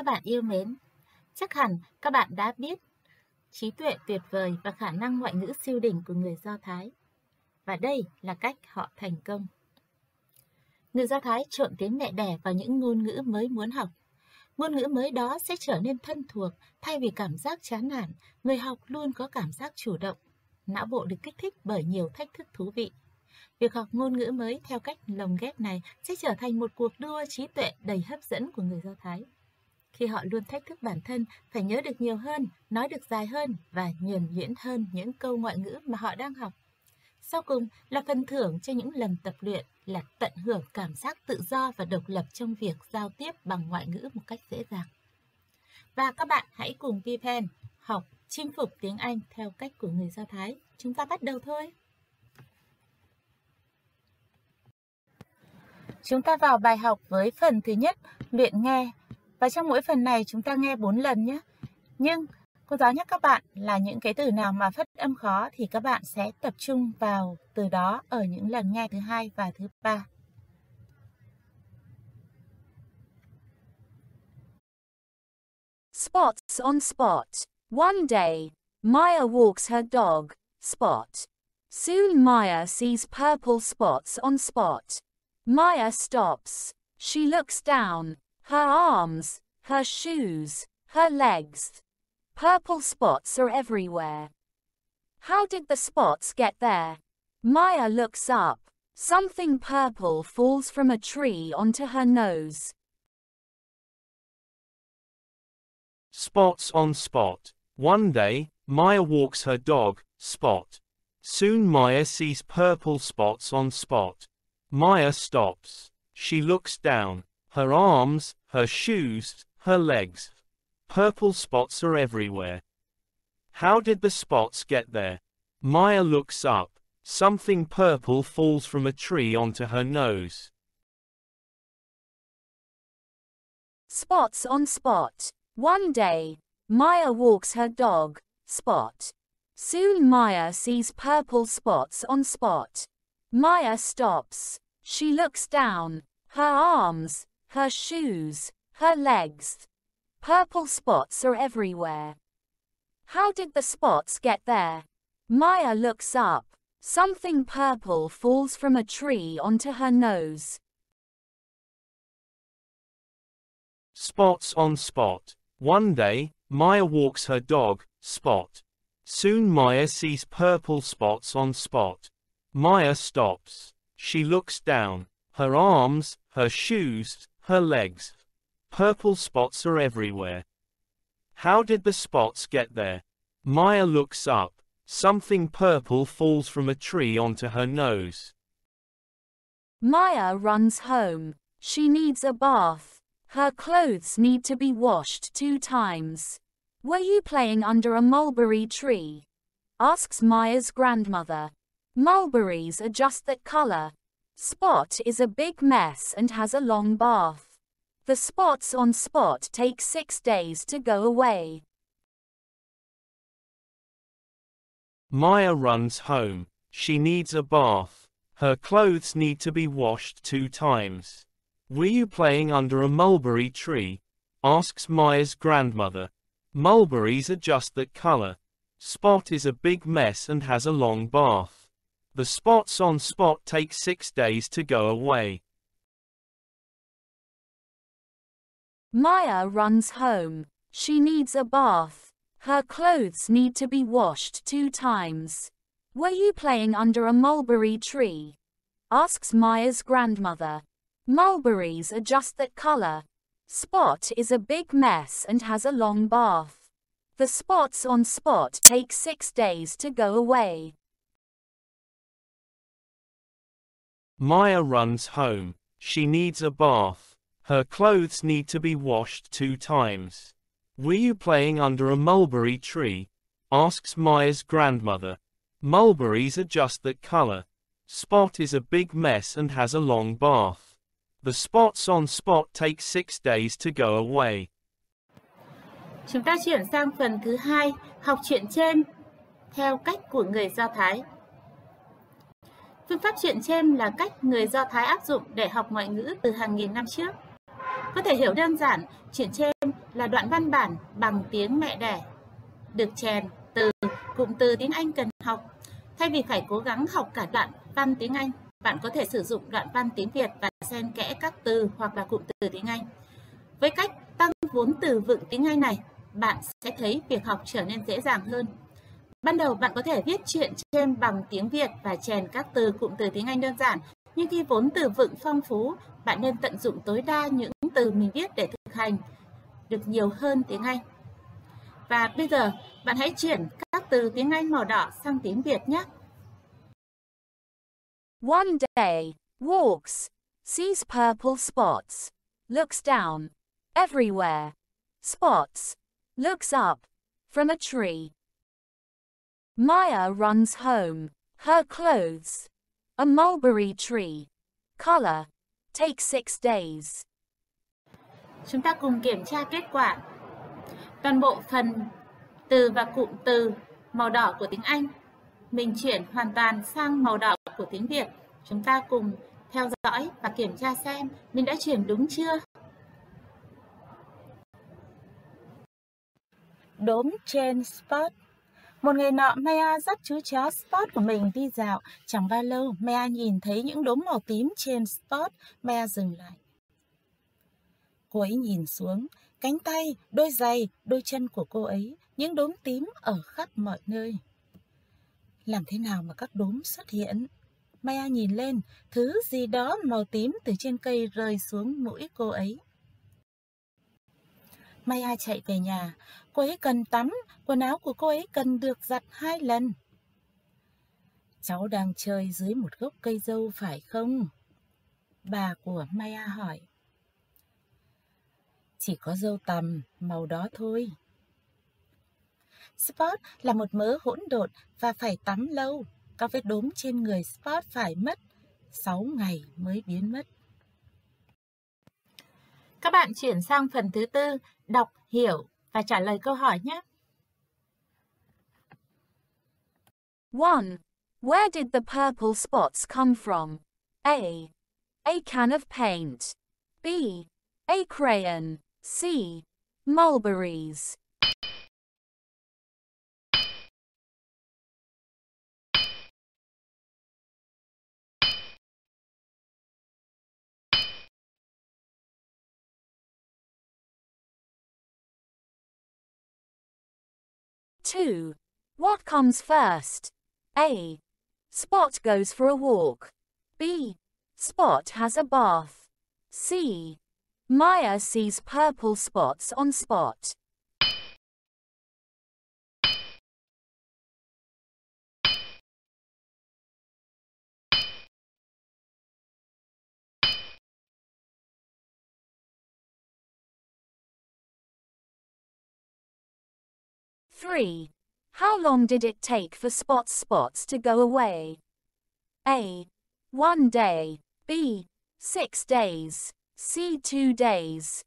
Các bạn yêu mến, chắc hẳn các bạn đã biết trí tuệ tuyệt vời và khả năng ngoại ngữ siêu đỉnh của người Do Thái. Và đây là cách họ thành công. Người Do Thái trộn tiếng mẹ đẻ vào những ngôn ngữ mới muốn học. Ngôn ngữ mới đó sẽ trở nên thân thuộc, thay vì cảm giác chán nản, người học luôn có cảm giác chủ động. Não bộ được kích thích bởi nhiều thách thức thú vị. Việc học ngôn ngữ mới theo cách lồng ghép này sẽ trở thành một cuộc đua trí tuệ đầy hấp dẫn của người Do Thái thì họ luôn thách thức bản thân phải nhớ được nhiều hơn, nói được dài hơn và nhuần nhuyễn hơn những câu ngoại ngữ mà họ đang học. Sau cùng là phần thưởng cho những lần tập luyện là tận hưởng cảm giác tự do và độc lập trong việc giao tiếp bằng ngoại ngữ một cách dễ dàng. Và các bạn hãy cùng Pipen học chinh phục tiếng Anh theo cách của người Do Thái. Chúng ta bắt đầu thôi! Chúng ta vào bài học với phần thứ nhất, luyện nghe. Và trong mỗi phần này chúng ta nghe 4 lần nhé. Nhưng cô giáo nhắc các bạn là những cái từ nào mà phát âm khó thì các bạn sẽ tập trung vào từ đó ở những lần nghe thứ hai và thứ ba. Spots on Spot. One day, Maya walks her dog, Spot. Soon Maya sees purple spots on Spot. Maya stops. She looks down. Her arms, her shoes, her legs. Purple spots are everywhere. How did the spots get there? Maya looks up. Something purple falls from a tree onto her nose. Spots on Spot. One day, Maya walks her dog, Spot. Soon Maya sees purple spots on Spot. Maya stops. She looks down. Her arms, her shoes, her legs. Purple spots are everywhere. How did the spots get there? Maya looks up. Something purple falls from a tree onto her nose. Spots on Spot. One day, Maya walks her dog, Spot. Soon Maya sees purple spots on Spot. Maya stops. She looks down. Her arms, her shoes, her legs. Purple spots are everywhere. How did the spots get there? Maya looks up. Something purple falls from a tree onto her nose. Spots on Spot. One day, Maya walks her dog, Spot. Soon Maya sees purple spots on Spot. Maya stops. She looks down. Her arms, her shoes, her legs. Purple spots are everywhere. How did the spots get there? Maya looks up. Something purple falls from a tree onto her nose. Maya runs home. She needs a bath. Her clothes need to be washed two times. Were you playing under a mulberry tree? asks Maya's grandmother. Mulberries are just that color. Spot is a big mess and has a long bath. The spots on Spot take six days to go away. Maya runs home. She needs a bath. Her clothes need to be washed two times. Were you playing under a mulberry tree? asks Maya's grandmother. Mulberries are just that color. Spot is a big mess and has a long bath. The spots on Spot take six days to go away. Maya runs home. She needs a bath. Her clothes need to be washed two times. Were you playing under a mulberry tree? asks Maya's grandmother. Mulberries are just that color. Spot is a big mess and has a long bath. The spots on Spot take six days to go away. Maya runs home. She needs a bath. Her clothes need to be washed two times. Were you playing under a mulberry tree? asks Maya's grandmother. Mulberries are just that color. Spot is a big mess and has a long bath. The spots on Spot take six days to go away. Chúng ta chuyển sang phần thứ hai, học chuyện trên theo cách của người Do Thái. Phương pháp chuyện trên là cách người Do Thái áp dụng để học ngoại ngữ từ hàng nghìn năm trước. Có thể hiểu đơn giản, chuyện trên là đoạn văn bản bằng tiếng mẹ đẻ, được chèn từ cụm từ tiếng Anh cần học. Thay vì phải cố gắng học cả đoạn văn tiếng Anh, bạn có thể sử dụng đoạn văn tiếng Việt và xen kẽ các từ hoặc là cụm từ tiếng Anh. Với cách tăng vốn từ vựng tiếng Anh này, bạn sẽ thấy việc học trở nên dễ dàng hơn. Ban đầu bạn có thể viết chuyện trên bằng tiếng Việt và chèn các từ cụm từ tiếng Anh đơn giản, nhưng khi vốn từ vựng phong phú, bạn nên tận dụng tối đa những từ mình viết để thực hành được nhiều hơn tiếng Anh. Và bây giờ, bạn hãy chuyển các từ tiếng Anh màu đỏ sang tiếng Việt nhé. One day, walks, sees purple spots, looks down, everywhere, spots, looks up, from a tree. Maya runs home, her clothes, a mulberry tree, color, take six days. Chúng ta cùng kiểm tra kết quả. Toàn bộ phần từ và cụm từ màu đỏ của tiếng Anh mình chuyển hoàn toàn sang màu đỏ của tiếng Việt. Chúng ta cùng theo dõi và kiểm tra xem mình đã chuyển đúng chưa. Đốm trên spot một ngày nọ, Maya dắt chú chó Spot của mình đi dạo. Chẳng bao lâu, Maya nhìn thấy những đốm màu tím trên Spot. Maya dừng lại. Cô ấy nhìn xuống, cánh tay, đôi giày, đôi chân của cô ấy, những đốm tím ở khắp mọi nơi. Làm thế nào mà các đốm xuất hiện? Maya nhìn lên, thứ gì đó màu tím từ trên cây rơi xuống mũi cô ấy. Maya chạy về nhà, cô ấy cần tắm, quần áo của cô ấy cần được giặt hai lần. Cháu đang chơi dưới một gốc cây dâu phải không? Bà của Maya hỏi. Chỉ có dâu tằm, màu đó thôi. Spot là một mớ hỗn độn và phải tắm lâu. Các vết đốm trên người Spot phải mất 6 ngày mới biến mất. Các bạn chuyển sang phần thứ tư, đọc, hiểu và trả lời câu hỏi nhé. 1. Where did the purple spots come from? A. A can of paint. B. A crayon. C. Mulberries. Two. What comes first? A. Spot goes for a walk. B. Spot has a bath. C. Maya sees purple spots on Spot. Three. How long did it take for Spot's spots to go away? A. One day. B. Six days. C. Two days.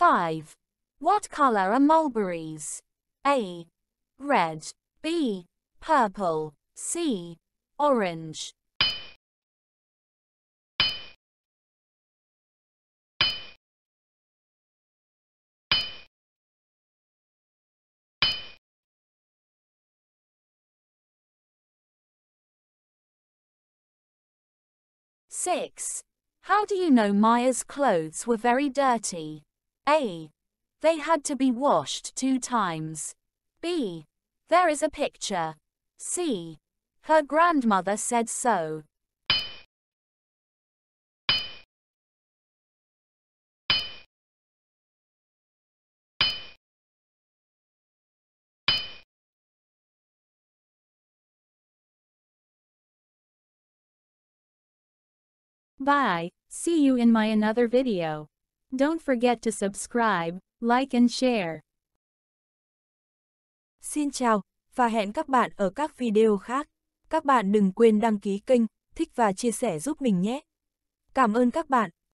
Five. What color are mulberries? A. Red. B. Purple. C. Orange. Six. How do you know Maya's clothes were very dirty? A. They had to be washed two times. B. There is a picture. C. Her grandmother said so. Bye, see you in my another video. Don't forget to subscribe, like and share. Xin chào, và hẹn các bạn ở các video khác. Các bạn đừng quên đăng ký kênh, thích và chia sẻ giúp mình nhé. Cảm ơn các bạn.